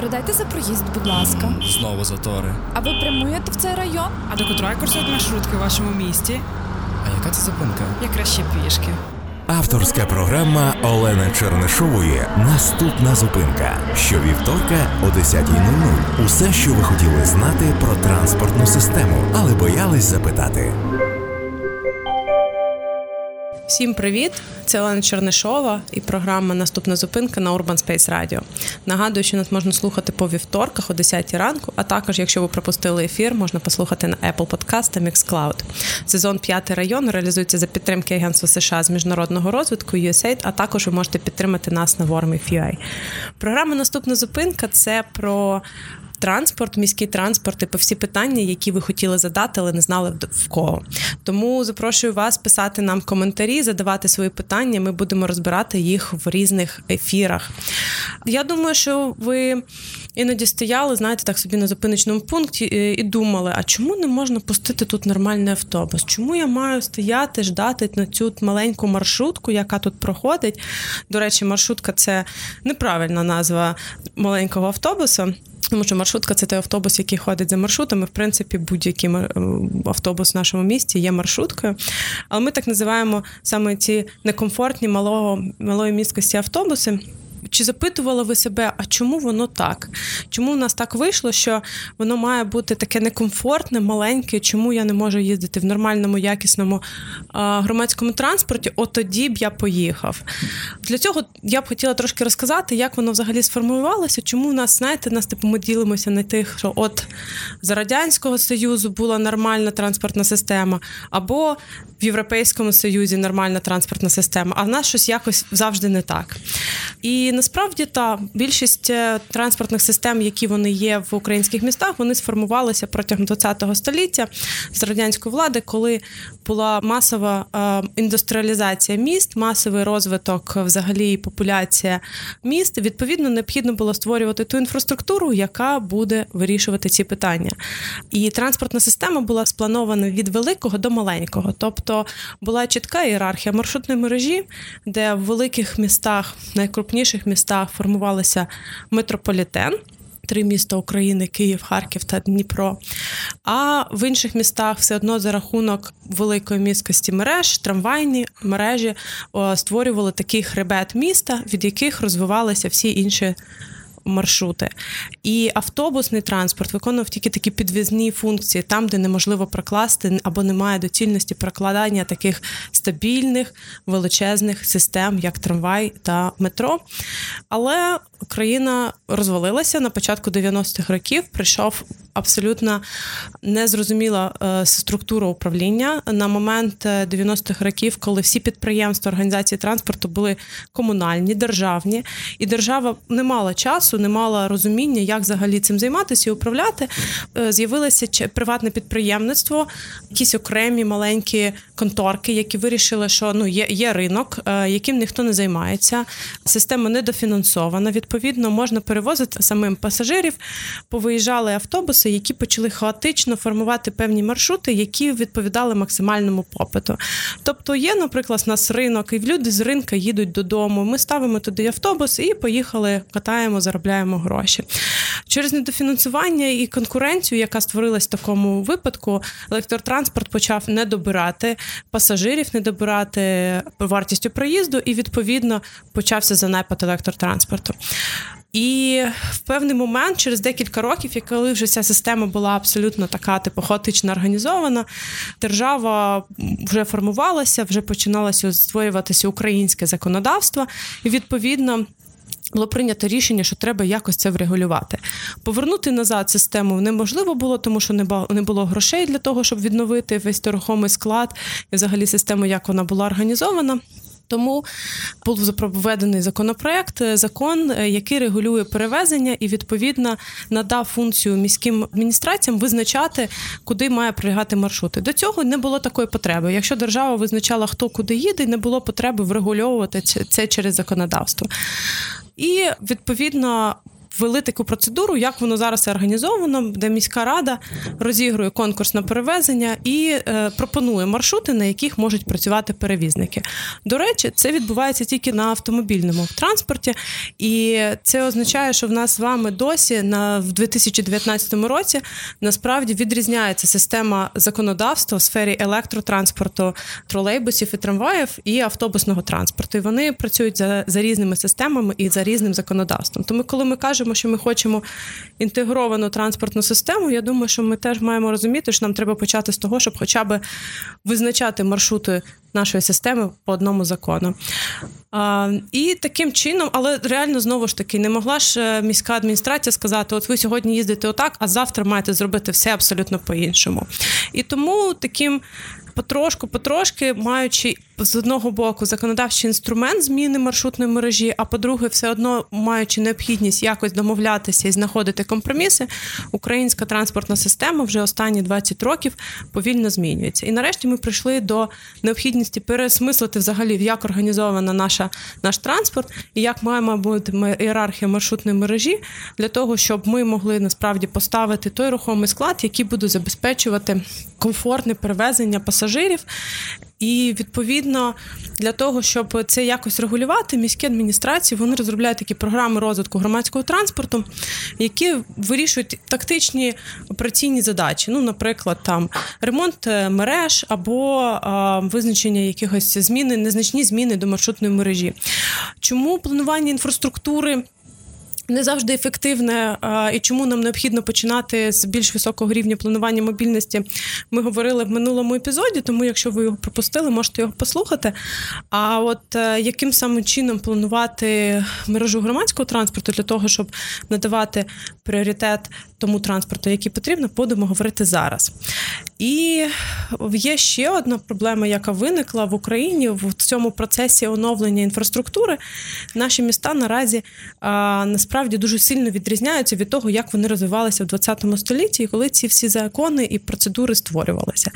передайте за проїзд, будь ласка. Знову затори. А ви прямуєте в цей район? А до котрої курсують маршрутки в вашому місті? А яка це зупинка? Я краще пішки. Авторська програма Олени Чернишової Наступна зупинка. Щовівторка о 10.00. Усе, що ви хотіли знати про транспортну систему, але боялись запитати. Всім привіт! Це Олена Чернишова і програма Наступна зупинка на Urban Space Radio. Нагадую, що нас можна слухати по вівторках о 10 ранку, а також, якщо ви пропустили ефір, можна послухати на Apple Podcast та Mixcloud. Сезон «П'ятий район реалізується за підтримки Агентства США з міжнародного розвитку USAID, а також ви можете підтримати нас на Worm.ua. Програма Наступна зупинка це про транспорт, міський транспорт і по всі питання, які ви хотіли задати, але не знали в кого. Тому запрошую вас писати нам коментарі, задавати свої питання. Ми будемо розбирати їх в різних ефірах. Я думаю, що ви іноді стояли, знаєте, так собі на зупиночному пункті і думали, а чому не можна пустити тут нормальний автобус? Чому я маю стояти, ждати на цю маленьку маршрутку, яка тут проходить? До речі, маршрутка це неправильна назва маленького автобуса. Тому що маршрутка це той автобус, який ходить за маршрутами. В принципі, будь-який автобус в нашому місті є маршруткою. Але ми так називаємо саме ці некомфортні малого малої місткості автобуси. Чи запитували ви себе, а чому воно так? Чому в нас так вийшло, що воно має бути таке некомфортне, маленьке? Чому я не можу їздити в нормальному, якісному а, громадському транспорті? От тоді б я поїхав. Для цього я б хотіла трошки розказати, як воно взагалі сформувалося, чому в нас, знаєте, нас типу ми ділимося на тих, що от за Радянського Союзу була нормальна транспортна система, або в Європейському Союзі нормальна транспортна система, а в нас щось якось завжди не так. І насправді та більшість е, транспортних систем, які вони є в українських містах, вони сформувалися протягом ХХ століття з радянської влади, коли була масова е, індустріалізація міст, масовий розвиток, взагалі популяція міст. Відповідно, необхідно було створювати ту інфраструктуру, яка буде вирішувати ці питання. І транспортна система була спланована від великого до маленького, тобто була чітка ієрархія маршрутної мережі, де в великих містах, найкрупніших містах формувалися метрополітен. Три міста України Київ, Харків та Дніпро. А в інших містах все одно за рахунок великої міськості мереж, трамвайні мережі створювали такий хребет міста, від яких розвивалися всі інші маршрути. І автобусний транспорт виконував тільки такі підвізні функції, там, де неможливо прокласти або немає доцільності прокладання таких стабільних величезних систем, як трамвай та метро. Але Україна розвалилася на початку 90-х років. Прийшов абсолютно незрозуміла е, структура управління на момент 90-х е, років, коли всі підприємства організації транспорту були комунальні, державні, і держава не мала часу, не мала розуміння, як взагалі цим займатися і управляти. Е, з'явилося приватне підприємництво, якісь окремі маленькі конторки, які вирішили, що ну є, є ринок, яким ніхто не займається. Система недофінансована. Відповідно, можна перевозити самим пасажирів. Повиїжджали автобуси, які почали хаотично формувати певні маршрути, які відповідали максимальному попиту. Тобто, є, наприклад, у нас ринок, і люди з ринка їдуть додому. Ми ставимо туди автобус і поїхали, катаємо, заробляємо гроші. Через недофінансування і конкуренцію, яка створилась в такому випадку, електротранспорт почав не добирати пасажирів, не добирати вартістю проїзду, і відповідно почався занепад електротранспорту. І в певний момент, через декілька років, коли вже ця система була абсолютно така типу хаотично організована, держава вже формувалася, вже починалося створюватися українське законодавство, і відповідно. Було прийнято рішення, що треба якось це врегулювати. Повернути назад систему неможливо було, тому що не було грошей для того, щоб відновити весь торгомий склад і взагалі систему, як вона була організована. Тому був запроведений законопроект, е, закон, е, який регулює перевезення і відповідно надав функцію міським адміністраціям визначати, куди має прилягати маршрути. До цього не було такої потреби. Якщо держава визначала, хто куди їде, не було потреби врегульовувати це через законодавство. І відповідно ввели таку процедуру, як воно зараз організовано, де міська рада розігрує конкурс на перевезення і е, пропонує маршрути, на яких можуть працювати перевізники. До речі, це відбувається тільки на автомобільному транспорті, і це означає, що в нас з вами досі на в 2019 році насправді відрізняється система законодавства в сфері електротранспорту, тролейбусів і трамваїв і автобусного транспорту. І вони працюють за, за різними системами і за різним законодавством. Тому, коли ми кажемо, що ми хочемо інтегровану транспортну систему, я думаю, що ми теж маємо розуміти, що нам треба почати з того, щоб хоча б визначати маршрути нашої системи по одному закону. А, І таким чином, але реально знову ж таки не могла ж е, міська адміністрація сказати: от ви сьогодні їздите отак, а завтра маєте зробити все абсолютно по-іншому. І тому таким потрошку, потрошки, маючи з одного боку законодавчий інструмент зміни маршрутної мережі, а по-друге, все одно маючи необхідність якось домовлятися і знаходити компроміси, українська транспортна система вже останні 20 років повільно змінюється. І нарешті ми прийшли до необхідності пересмислити взагалі, як організована наша наш транспорт і як має бути ієрархія маршрутної мережі для того, щоб ми могли насправді поставити той рухомий склад, який буде забезпечувати комфортне перевезення пасажирів. І відповідно для того, щоб це якось регулювати, міські адміністрації вони розробляють такі програми розвитку громадського транспорту, які вирішують тактичні операційні задачі. Ну, наприклад, там ремонт е, мереж або а, визначення якихось зміни, незначні зміни до маршрутної мережі. Чому планування інфраструктури? Не завжди ефективне і чому нам необхідно починати з більш високого рівня планування мобільності. Ми говорили в минулому епізоді, тому якщо ви його пропустили, можете його послухати. А от е, яким саме чином планувати мережу громадського транспорту для того, щоб надавати пріоритет тому транспорту, який потрібно, будемо говорити зараз. І є ще одна проблема, яка виникла в Україні в цьому процесі оновлення інфраструктури. Наші міста наразі насправді насправді дуже сильно відрізняються від того, як вони розвивалися в 20 столітті, і коли ці всі закони і процедури створювалися.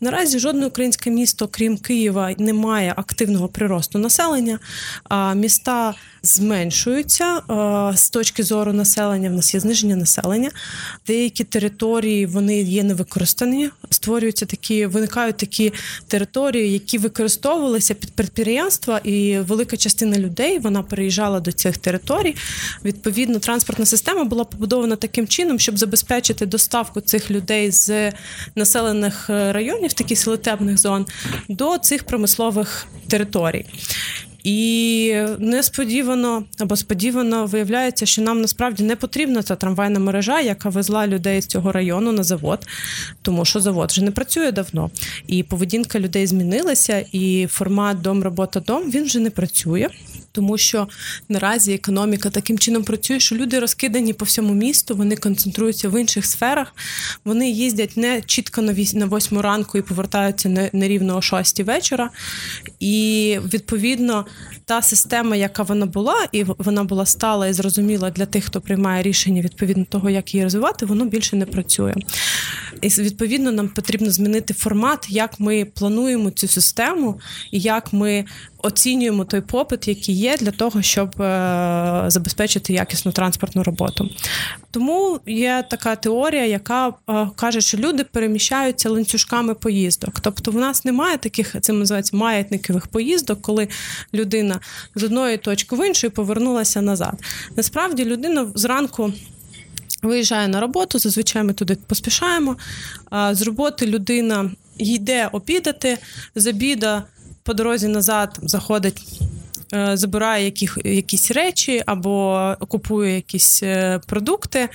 Наразі жодне українське місто, крім Києва, не має активного приросту населення. А міста зменшуються з точки зору населення. В нас є зниження населення. Деякі території вони є невикористані. Створюються такі, виникають такі території, які використовувалися під підприємства, і велика частина людей вона переїжджала до цих територій. Відповідно, транспортна система була побудована таким чином, щоб забезпечити доставку цих людей з населених е, районів, таких селитебних зон, до цих промислових територій. І несподівано або сподівано виявляється, що нам насправді не потрібна ця трамвайна мережа, яка везла людей з цього району на завод, тому що завод вже не працює давно. І поведінка людей змінилася, і формат дом, робота, дом він вже не працює тому що наразі економіка таким чином працює, що люди розкидані по всьому місту, вони концентруються в інших сферах, вони їздять не чітко на восьму ранку і повертаються на рівно о шостій вечора. І відповідно та система, яка вона була, і вона була стала і зрозуміла для тих, хто приймає рішення відповідно того, як її розвивати, воно більше не працює. І відповідно нам потрібно змінити формат, як ми плануємо цю систему і як ми оцінюємо той попит, який є, для того, щоб е, забезпечити якісну транспортну роботу. Тому є така теорія, яка е, каже, що люди переміщаються ланцюжками поїздок. Тобто, в нас немає таких, це називається маятникових поїздок, коли людина з одної точки в іншу повернулася назад. Насправді людина зранку. Виїжджає на роботу, зазвичай ми туди поспішаємо. З роботи людина йде обідати, з обіда по дорозі назад заходить. Е, забирає яких, якісь речі або купує якісь е, продукти,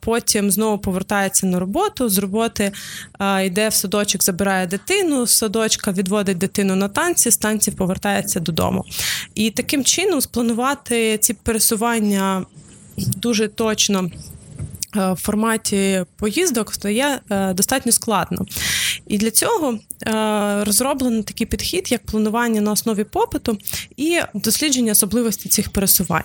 потім знову повертається на роботу. З роботи е, йде в садочок, забирає дитину, з садочка відводить дитину на танці, з танців повертається додому. І таким чином спланувати ці пересування дуже точно. В форматі поїздок стає достатньо складно. І для цього е, розроблено такий підхід, як планування на основі попиту і дослідження особливостей цих пересувань.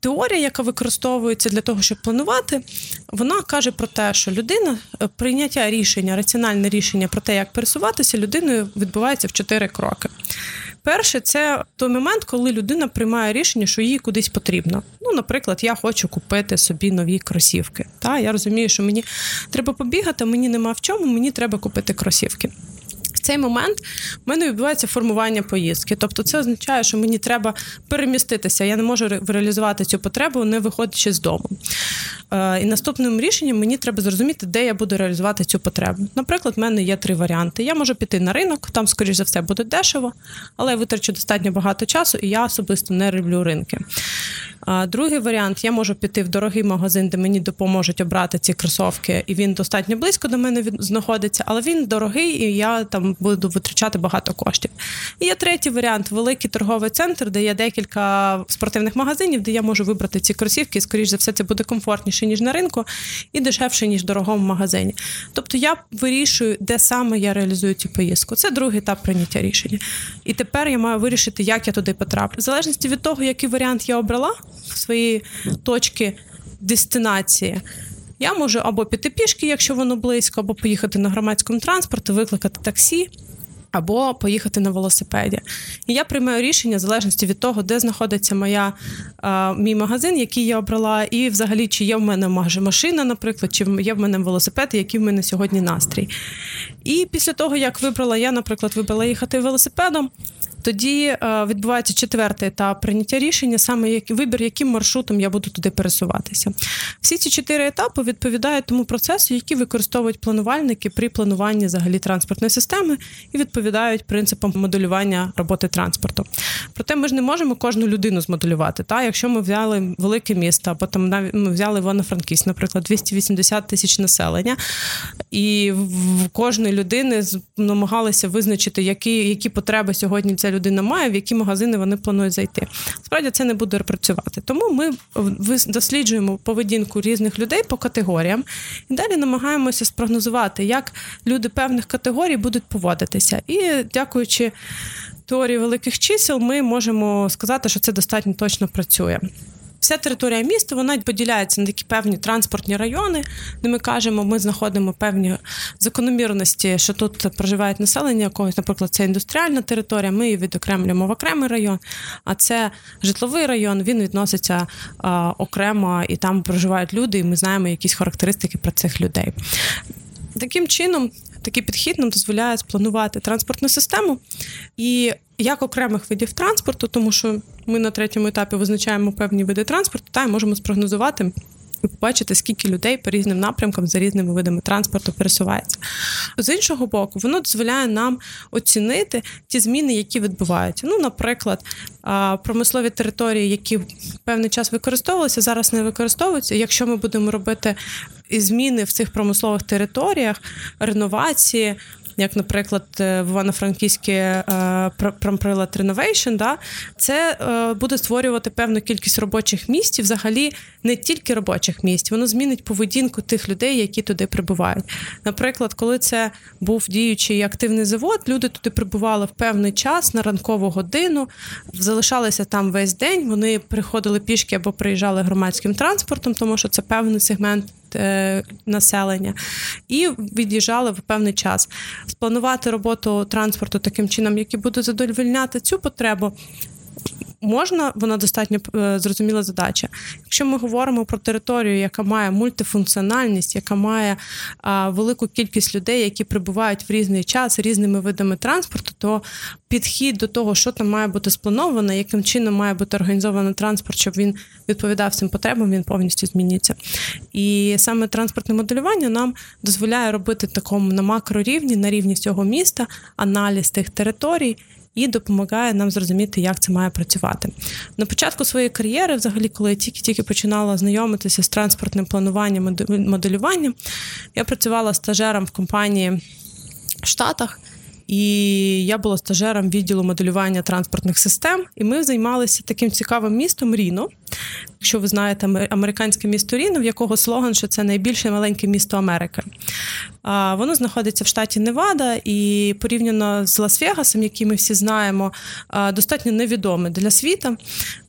Теорія, яка використовується для того, щоб планувати, вона каже про те, що людина е, прийняття рішення, раціональне рішення про те, як пересуватися, людиною відбувається в чотири кроки. Перше, це той момент, коли людина приймає рішення, що їй кудись потрібно. Ну, наприклад, я хочу купити собі нові кросівки. Та я розумію, що мені треба побігати, мені нема в чому, мені треба купити кросівки. Цей момент в мене відбувається формування поїздки. Тобто, це означає, що мені треба переміститися. Я не можу реалізувати цю потребу, не виходячи з дому. Е, і наступним рішенням мені треба зрозуміти, де я буду реалізувати цю потребу. Наприклад, в мене є три варіанти. Я можу піти на ринок, там, скоріш за все, буде дешево, але я витрачу достатньо багато часу, і я особисто не люблю ринки. Другий варіант я можу піти в дорогий магазин, де мені допоможуть обрати ці кросовки, і він достатньо близько до мене знаходиться, але він дорогий, і я там буду витрачати багато коштів. І є третій варіант великий торговий центр, де є декілька спортивних магазинів, де я можу вибрати ці кросівки. І, скоріш за все, це буде комфортніше ніж на ринку, і дешевше ніж в дорогому магазині. Тобто я вирішую, де саме я реалізую цю поїздку. Це другий етап прийняття рішення. І тепер я маю вирішити, як я туди потраплю. В залежності від того, який варіант я обрала свої точки дестинації. Я можу або піти пішки, якщо воно близько, або поїхати на громадському транспорті, викликати таксі. Або поїхати на велосипеді. І я приймаю рішення в залежності від того, де знаходиться моя, а, мій магазин, який я обрала, і взагалі, чи є в мене машина, наприклад, чи є в мене велосипед, який в мене сьогодні настрій. І після того, як вибрала, я, наприклад, вибрала їхати велосипедом, тоді е, відбувається четвертий етап прийняття рішення, саме вибір, яким маршрутом я буду туди пересуватися. Всі ці чотири етапи відповідають тому процесу, який використовують планувальники при плануванні взагалі транспортної системи і відповідають принципам моделювання роботи транспорту. Проте ми ж не можемо кожну людину змоделювати. Та якщо ми взяли велике місто, або там навіть ми взяли Івано-Франківськ, наприклад, 280 тисяч населення, і в кожної людини намагалися визначити, які, які потреби сьогодні ця людина має, в які магазини вони планують зайти. Справді це не буде працювати. Тому ми досліджуємо поведінку різних людей по категоріям і далі намагаємося спрогнозувати, як люди певних категорій будуть поводитися. І дякуючи. Теорії великих чисел ми можемо сказати, що це достатньо точно працює. Вся територія міста вона поділяється на такі певні транспортні райони, де ми кажемо, ми знаходимо певні закономірності, що тут проживає населення якогось, наприклад, це індустріальна територія. Ми її відокремлюємо в окремий район, а це житловий район, він відноситься а, окремо і там проживають люди, і ми знаємо якісь характеристики про цих людей. Таким чином, такий підхід нам дозволяє спланувати транспортну систему і як окремих видів транспорту, тому що ми на третьому етапі визначаємо певні види транспорту, та й можемо спрогнозувати. І побачити, скільки людей по різним напрямкам за різними видами транспорту пересувається. З іншого боку, воно дозволяє нам оцінити ті зміни, які відбуваються. Ну, наприклад, промислові території, які певний час використовувалися, зараз не використовуються. Якщо ми будемо робити зміни в цих промислових територіях, реновації, як, наприклад, е, в Івано-Франківській е, Промприлад Renovation, да, це е, буде створювати певну кількість робочих місць, і взагалі не тільки робочих місць, воно змінить поведінку тих людей, які туди прибувають. Наприклад, коли це був діючий активний завод, люди туди прибували в певний час на ранкову годину, залишалися там весь день. Вони приходили пішки або приїжджали громадським транспортом, тому що це певний сегмент населення, і від'їжджали в певний час. Спланувати роботу транспорту таким чином, який буде задовольняти цю потребу, можна, вона достатньо е, зрозуміла задача. Якщо ми говоримо про територію, яка має мультифункціональність, яка має а, велику кількість людей, які прибувають в різний час різними видами транспорту, то підхід до того, що там має бути сплановано, яким чином має бути організований транспорт, щоб він відповідав цим потребам, він повністю зміниться. І саме транспортне моделювання нам дозволяє робити такому на макрорівні, на рівні всього міста, аналіз тих територій і допомагає нам зрозуміти, як це має працювати. На початку своєї кар'єри, взагалі, коли я тільки-тільки починала знайомитися з транспортним плануванням і моделюванням, я працювала стажером в компанії в Штатах. І я була стажером відділу моделювання транспортних систем, і ми займалися таким цікавим містом Ріно. Якщо ви знаєте американське місто Ріно, в якого слоган, що це найбільше маленьке місто Америки. Воно знаходиться в штаті Невада і порівняно з Лас-Вегасом, який ми всі знаємо, достатньо невідоме для світа.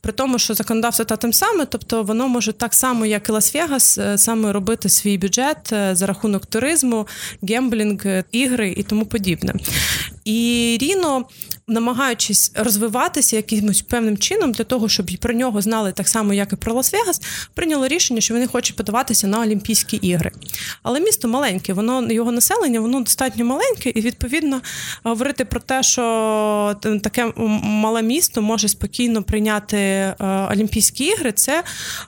При тому, що законодавство там те саме, тобто воно може так само, як і Лас-Вегас, е, саме робити свій бюджет е, за рахунок туризму, гемблінг, е, ігри і тому подібне. І Ріно намагаючись розвиватися якимось певним чином для того, щоб про нього знали так само, як і про Лас-Вегас, прийняло рішення, що вони хочуть подаватися на Олімпійські ігри. Але місто маленьке, воно його населення, воно достатньо маленьке, і відповідно говорити про те, що таке мале місто може спокійно прийняти е, Олімпійські ігри, це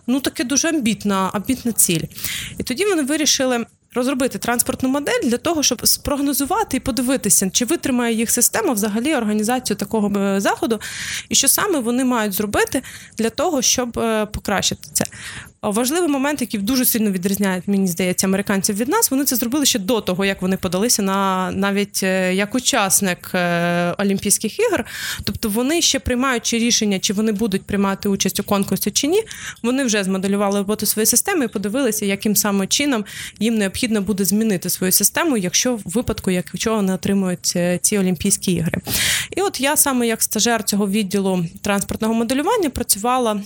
ну таке дуже амбітна, амбітна ціль. І тоді вони вирішили розробити транспортну модель для того, щоб спрогнозувати і подивитися, чи витримає їх система взагалі організацію такого е, заходу, і що саме вони мають зробити для того, щоб е, покращити це. Важливий момент, який дуже сильно відрізняє, мені здається, американців від нас. Вони це зробили ще до того, як вони подалися на навіть е, як учасник Олімпійських ігор. Тобто вони ще приймаючи рішення, чи вони будуть приймати участь у конкурсі чи ні. Вони вже змоделювали роботу своєї системи і подивилися, яким саме чином їм необхідно необхідно буде змінити свою систему, якщо в випадку, якщо вони отримують е, ці Олімпійські ігри. І от я саме як стажер цього відділу транспортного моделювання працювала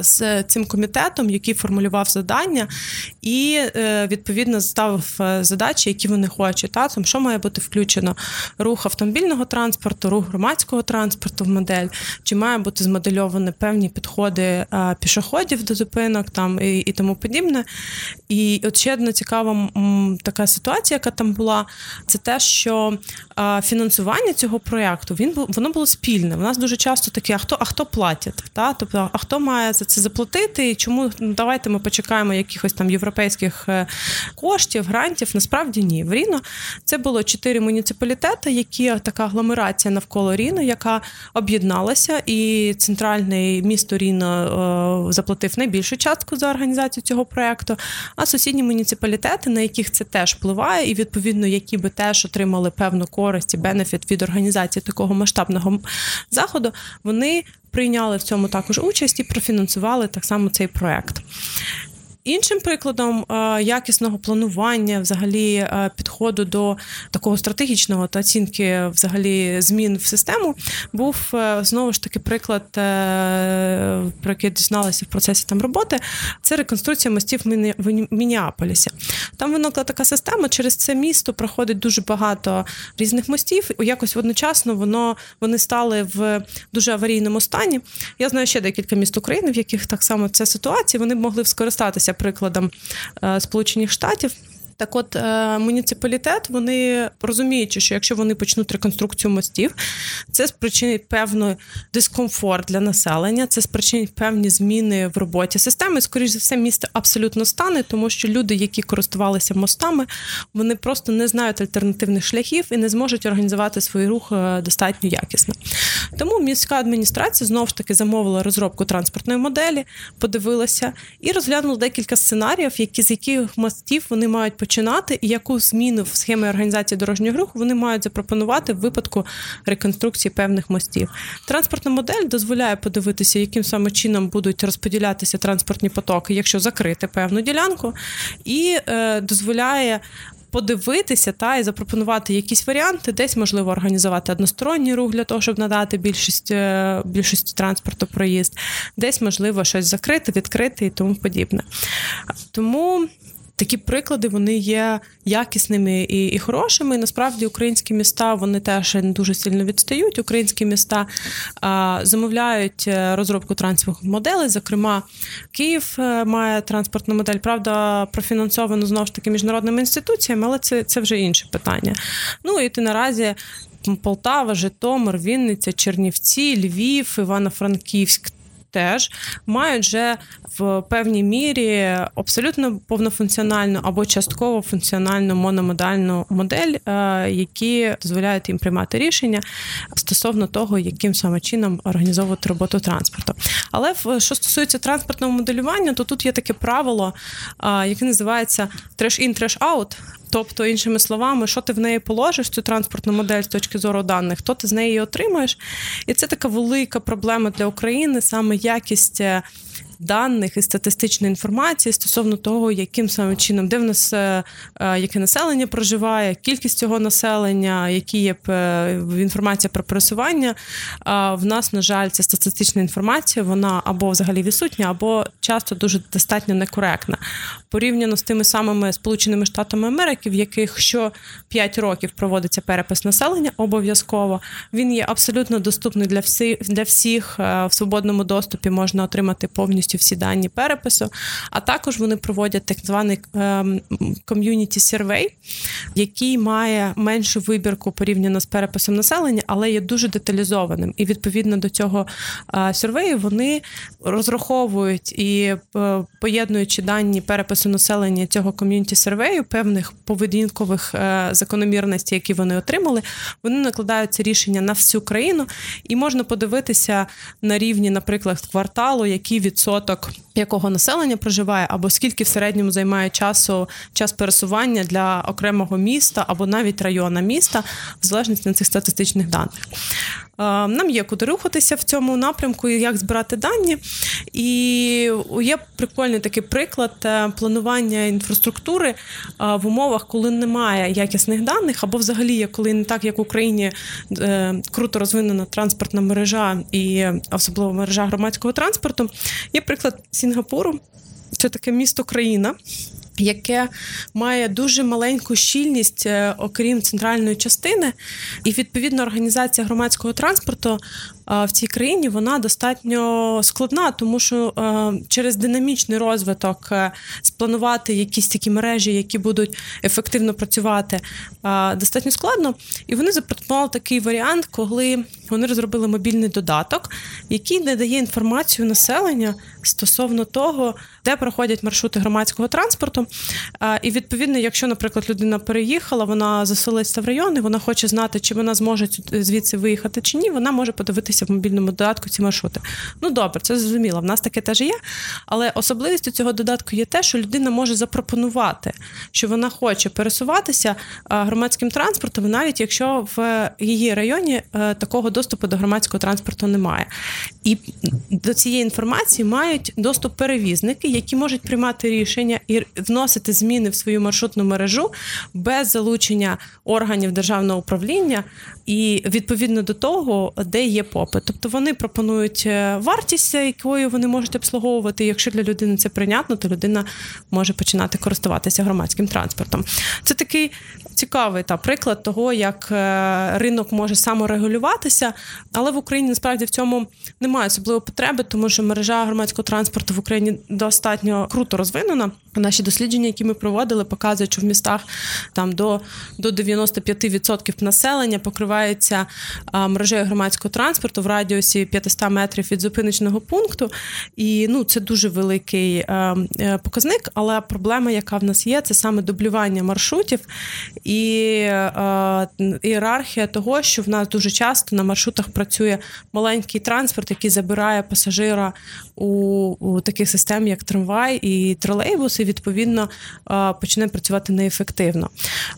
з цим комітетом, який формулював завдання, і е, відповідно ставив е, задачі, які вони хочуть. Та там що має бути включено: рух автомобільного транспорту, рух громадського транспорту в модель, чи має бути змодельовані певні підходи пішоходів до зупинок, там і, і тому подібне. І от ще одна цікава така ситуація, яка там була, це те, що фінансування цього проєкту він воно було спільне. У нас дуже часто таке: а хто а хто платить? Та? Тобто, а хто має за це заплатити? І чому ну, давайте ми почекаємо якихось там європейських е, коштів, грантів? Насправді ні. В Ріно це було чотири муніципалітети, які така агломерація навколо Ріно, яка об'єдналася, і центральне місто Ріно заплатив найбільшу частку за організацію цього проекту. А сусідні муніципалітети, на яких це теж впливає, і відповідно, які би теж отримали певну користь і бенефіт від організації такого масштабного заходу, вони прийняли в цьому також участь і профінансували так само цей проект. Іншим прикладом е, якісного планування, взагалі е, підходу до такого стратегічного та оцінки взагалі змін в систему, був е, знову ж таки приклад, про який дізналася в процесі там роботи. Це реконструкція мостів в Мініаполісі. Там виникла така система. Через це місто проходить дуже багато різних мостів. Якось одночасно воно вони стали в дуже аварійному стані. Я знаю ще декілька міст України, в яких так само ця ситуація. Вони б могли скористатися прикладом е, Сполучених Штатів. Так, от е, муніципалітет, вони розуміючи, що якщо вони почнуть реконструкцію мостів, це спричинить певний дискомфорт для населення, це спричинить певні зміни в роботі системи. Скоріше за все, місто абсолютно стане, тому що люди, які користувалися мостами, вони просто не знають альтернативних шляхів і не зможуть організувати свій рух е, достатньо якісно. Тому міська адміністрація знову ж таки замовила розробку транспортної моделі, подивилася і розглянула декілька сценаріїв, які з яких мостів вони мають починати, і яку зміну в схемі організації дорожнього руху вони мають запропонувати в випадку реконструкції певних мостів. Транспортна модель дозволяє подивитися, яким саме чином будуть розподілятися транспортні потоки, якщо закрити певну ділянку, і е, дозволяє. Подивитися та і запропонувати якісь варіанти, десь можливо організувати односторонній рух для того, щоб надати більшість е, більшості транспорту проїзд, десь можливо щось закрити, відкрити і тому подібне. Тому такі приклади вони є якісними і і хорошими. І насправді українські міста вони теж дуже сильно відстають. Українські міста а, замовляють е, розробку транспортних моделей. Зокрема, Київ е, має транспортну модель, правда, профінансовану знову ж таки міжнародними інституціями, але це, це вже інше питання. Ну і ти наразі. Полтава, Житомир, Вінниця, Чернівці, Львів, Івано-Франківськ теж мають вже в певній мірі абсолютно повнофункціональну або частково функціональну мономодальну модель, е, які дозволяють їм приймати рішення стосовно того, яким саме чином організовувати роботу транспорту. Але що стосується транспортного моделювання, то тут є таке правило, е, яке називається trash-out. Тобто, іншими словами, що ти в неї положиш, цю транспортну модель з точки зору даних, то ти з неї отримаєш. І це така велика проблема для України, саме якість е, даних і статистичної інформації стосовно того, яким саме чином, де в нас е, е, яке населення проживає, кількість цього населення, які є інформація про пересування. В нас, на жаль, ця статистична інформація, вона або взагалі відсутня, або часто дуже достатньо некоректна. Порівняно з тими самими Сполученими Штатами Америки, в яких що 5 років проводиться перепис населення, обов'язково він є абсолютно доступний для всіх для всіх в свободному доступі можна отримати повністю всі дані перепису. А також вони проводять так званий ком'юніті сервей, який має меншу вибірку порівняно з переписом населення, але є дуже деталізованим. І відповідно до цього сервею вони розраховують і е, поєднуючи дані перепису населення цього ком'юніті сервею, певних поведінкових е, закономірностей, які вони отримали, вони накладають це рішення на всю країну, і можна подивитися на рівні, наприклад, кварталу, який відсоток якого населення проживає, або скільки в середньому займає часу час пересування для окремого міста або навіть району міста, в залежності від цих статистичних даних. Е, нам є куди рухатися в цьому напрямку, як збирати дані. І є прикольний такий приклад е, планування інфраструктури е, в умовах, коли немає якісних даних, або взагалі, коли не так, як в Україні круто розвинена транспортна мережа і особливо мережа громадського транспорту. Є приклад Сінгапуру. Це таке місто країна, яке має дуже маленьку щільність, е, окрім центральної частини, і відповідно організація громадського транспорту в цій країні вона достатньо складна, тому що через динамічний розвиток е, спланувати якісь такі мережі, які будуть ефективно працювати, достатньо складно. І вони запропонували такий варіант, коли вони розробили мобільний додаток, який не дає інформацію населення стосовно того, де проходять маршрути громадського транспорту. І відповідно, якщо, наприклад, людина переїхала, вона заселиться в район і вона хоче знати, чи вона зможе звідси виїхати чи ні, вона може подивитися в мобільному додатку ці маршрути. Ну добре, це зрозуміло. В нас таке теж є. Але особливістю цього додатку є те, що людина може запропонувати, що вона хоче пересуватися громадським транспортом, навіть якщо в її районі е, такого доступу до громадського транспорту немає. І до цієї інформації мають доступ перевізники, які можуть приймати рішення і вносити зміни в свою маршрутну мережу без залучення органів державного управління, і відповідно до того, де є попит. Тобто вони пропонують е, вартість, якою вони можуть обслуговувати. Якщо для людини це прийнятно, то людина може починати користуватися громадським транспортом. Це такий цікавий та приклад того, як е, ринок може саморегулюватися, але в Україні насправді в цьому немає особливої потреби, тому що мережа громадського транспорту в Україні достатньо круто розвинена. Наші дослідження, які ми проводили, показують, що в містах там до до 95% населення покривається мережею громадського транспорту в радіусі 500 метрів від зупиночного пункту. І ну, це дуже великий е, показник. Але проблема, яка в нас є, це саме дублювання маршрутів і е, ієрархія того, що в нас дуже часто на маршрутах працює маленький транспорт, який забирає пасажира у, у таких систем, як трамвай і тролейбус, і відповідно почне працювати неефективно.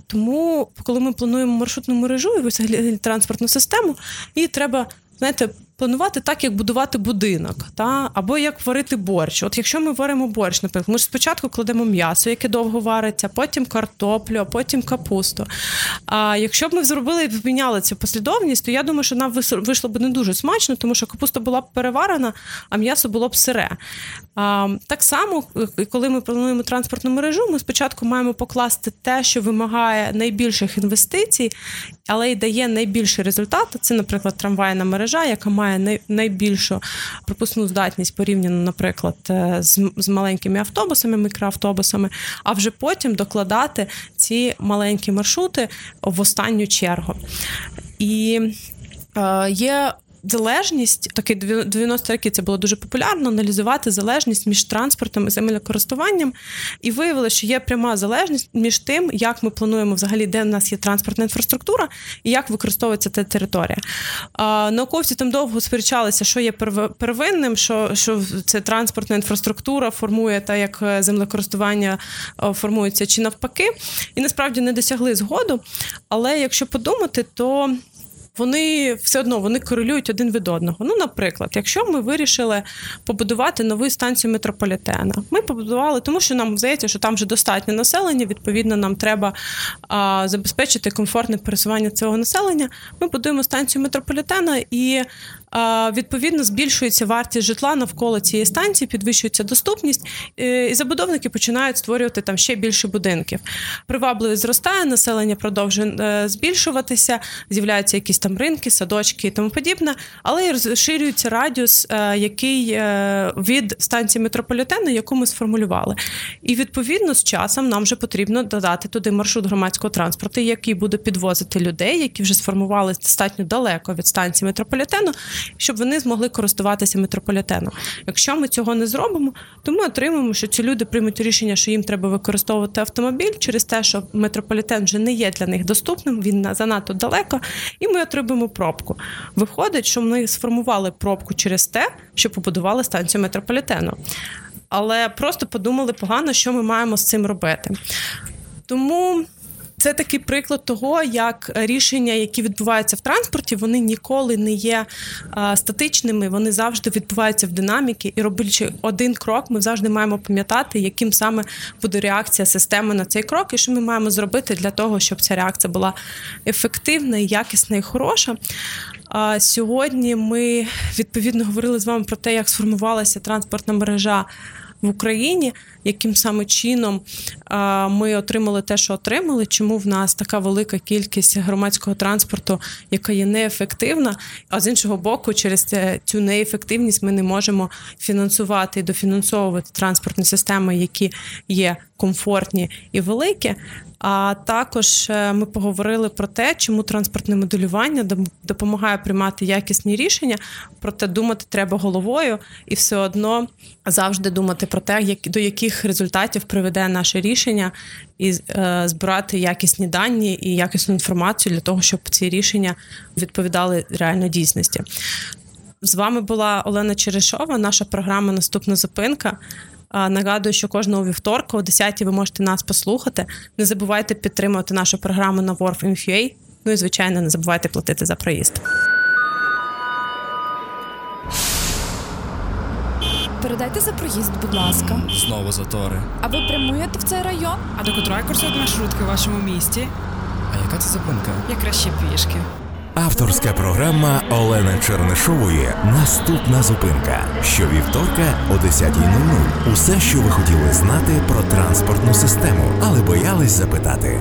Тому, коли ми плануємо маршрутну мережу і взагалі транспортну систему, її треба знаєте, планувати так, як будувати будинок, та або як варити борщ. От якщо ми варимо борщ, наприклад, ми ж спочатку кладемо м'ясо, яке довго вариться, потім картоплю, а потім капусту. А якщо б ми зробили і поміняли цю послідовність, то я думаю, що нам вийшло б не дуже смачно, тому що капуста була б переварена, а м'ясо було б сире. А, Так само, коли ми плануємо транспортну мережу, ми спочатку маємо покласти те, що вимагає найбільших інвестицій, але й дає найбільший результат. Це, наприклад, трамвайна мережа, яка має має найбільшу пропускну здатність порівняно, наприклад, е, з, з маленькими автобусами, мікроавтобусами, а вже потім докладати ці маленькі маршрути в останню чергу. І е, Є залежність, такі 90 роки це було дуже популярно, аналізувати залежність між транспортом і землекористуванням. І виявили, що є пряма залежність між тим, як ми плануємо взагалі, де в нас є транспортна інфраструктура і як використовується ця територія. А, Науковці там довго сперечалися, що є первинним, що що це транспортна інфраструктура формує та як е, землекористування е, формується чи навпаки. І насправді не досягли згоду. Але якщо подумати, то вони все одно вони корелюють один від одного. Ну, наприклад, якщо ми вирішили побудувати нову станцію метрополітена, ми побудували, тому що нам здається, що там вже достатньо населення. Відповідно, нам треба а, забезпечити комфортне пересування цього населення. Ми будуємо станцію метрополітена і Відповідно, збільшується вартість житла навколо цієї станції, підвищується доступність, е, і забудовники починають створювати там ще більше будинків. Привабливість зростає, населення продовжує е, збільшуватися, з'являються якісь там ринки, садочки і тому подібне, але і розширюється радіус, е, який від станції метрополітену, яку ми сформулювали. І відповідно з часом нам вже потрібно додати туди маршрут громадського транспорту, який буде підвозити людей, які вже сформувалися достатньо далеко від станції метрополітену щоб вони змогли користуватися метрополітеном. Якщо ми цього не зробимо, то ми отримаємо, що ці люди приймуть рішення, що їм треба використовувати автомобіль через те, що метрополітен вже не є для них доступним, він занадто далеко, і ми отримаємо пробку. Виходить, що ми сформували пробку через те, що побудували станцію метрополітену. Але просто подумали погано, що ми маємо з цим робити. Тому це такий приклад того, як рішення, які відбуваються в транспорті, вони ніколи не є статичними, вони завжди відбуваються в динаміки. І роблячи один крок, ми завжди маємо пам'ятати, яким саме буде реакція системи на цей крок, і що ми маємо зробити для того, щоб ця реакція була ефективна, якісна і хороша. А сьогодні ми відповідно говорили з вами про те, як сформувалася транспортна мережа в Україні, яким саме чином ми отримали те, що отримали, чому в нас така велика кількість громадського транспорту, яка є неефективна. А з іншого боку, через цю неефективність ми не можемо фінансувати і дофінансовувати транспортні системи, які є комфортні і великі. А також е, ми поговорили про те, чому транспортне моделювання допомагає приймати якісні рішення, проте думати треба головою і все одно завжди думати про те, до яких результатів приведе наше рішення, і е, збирати якісні дані і якісну інформацію для того, щоб ці рішення відповідали реально дійсності. З вами була Олена Черешова, наша програма Наступна зупинка. Нагадую, що кожного вівторка о 10 ви можете нас послухати. Не забувайте підтримувати нашу програму на WorfInFUA. Ну і звичайно, не забувайте платити за проїзд. Передайте за проїзд, будь ласка. Знову затори. А ви прямуєте в цей район? А до котрої курсують маршрутки в вашому місті? А яка це зупинка? Я краще пішки. Авторська програма Олени Чернишової Наступна зупинка. Щовівторка о 10.00. Усе, що ви хотіли знати про транспортну систему, але боялись запитати.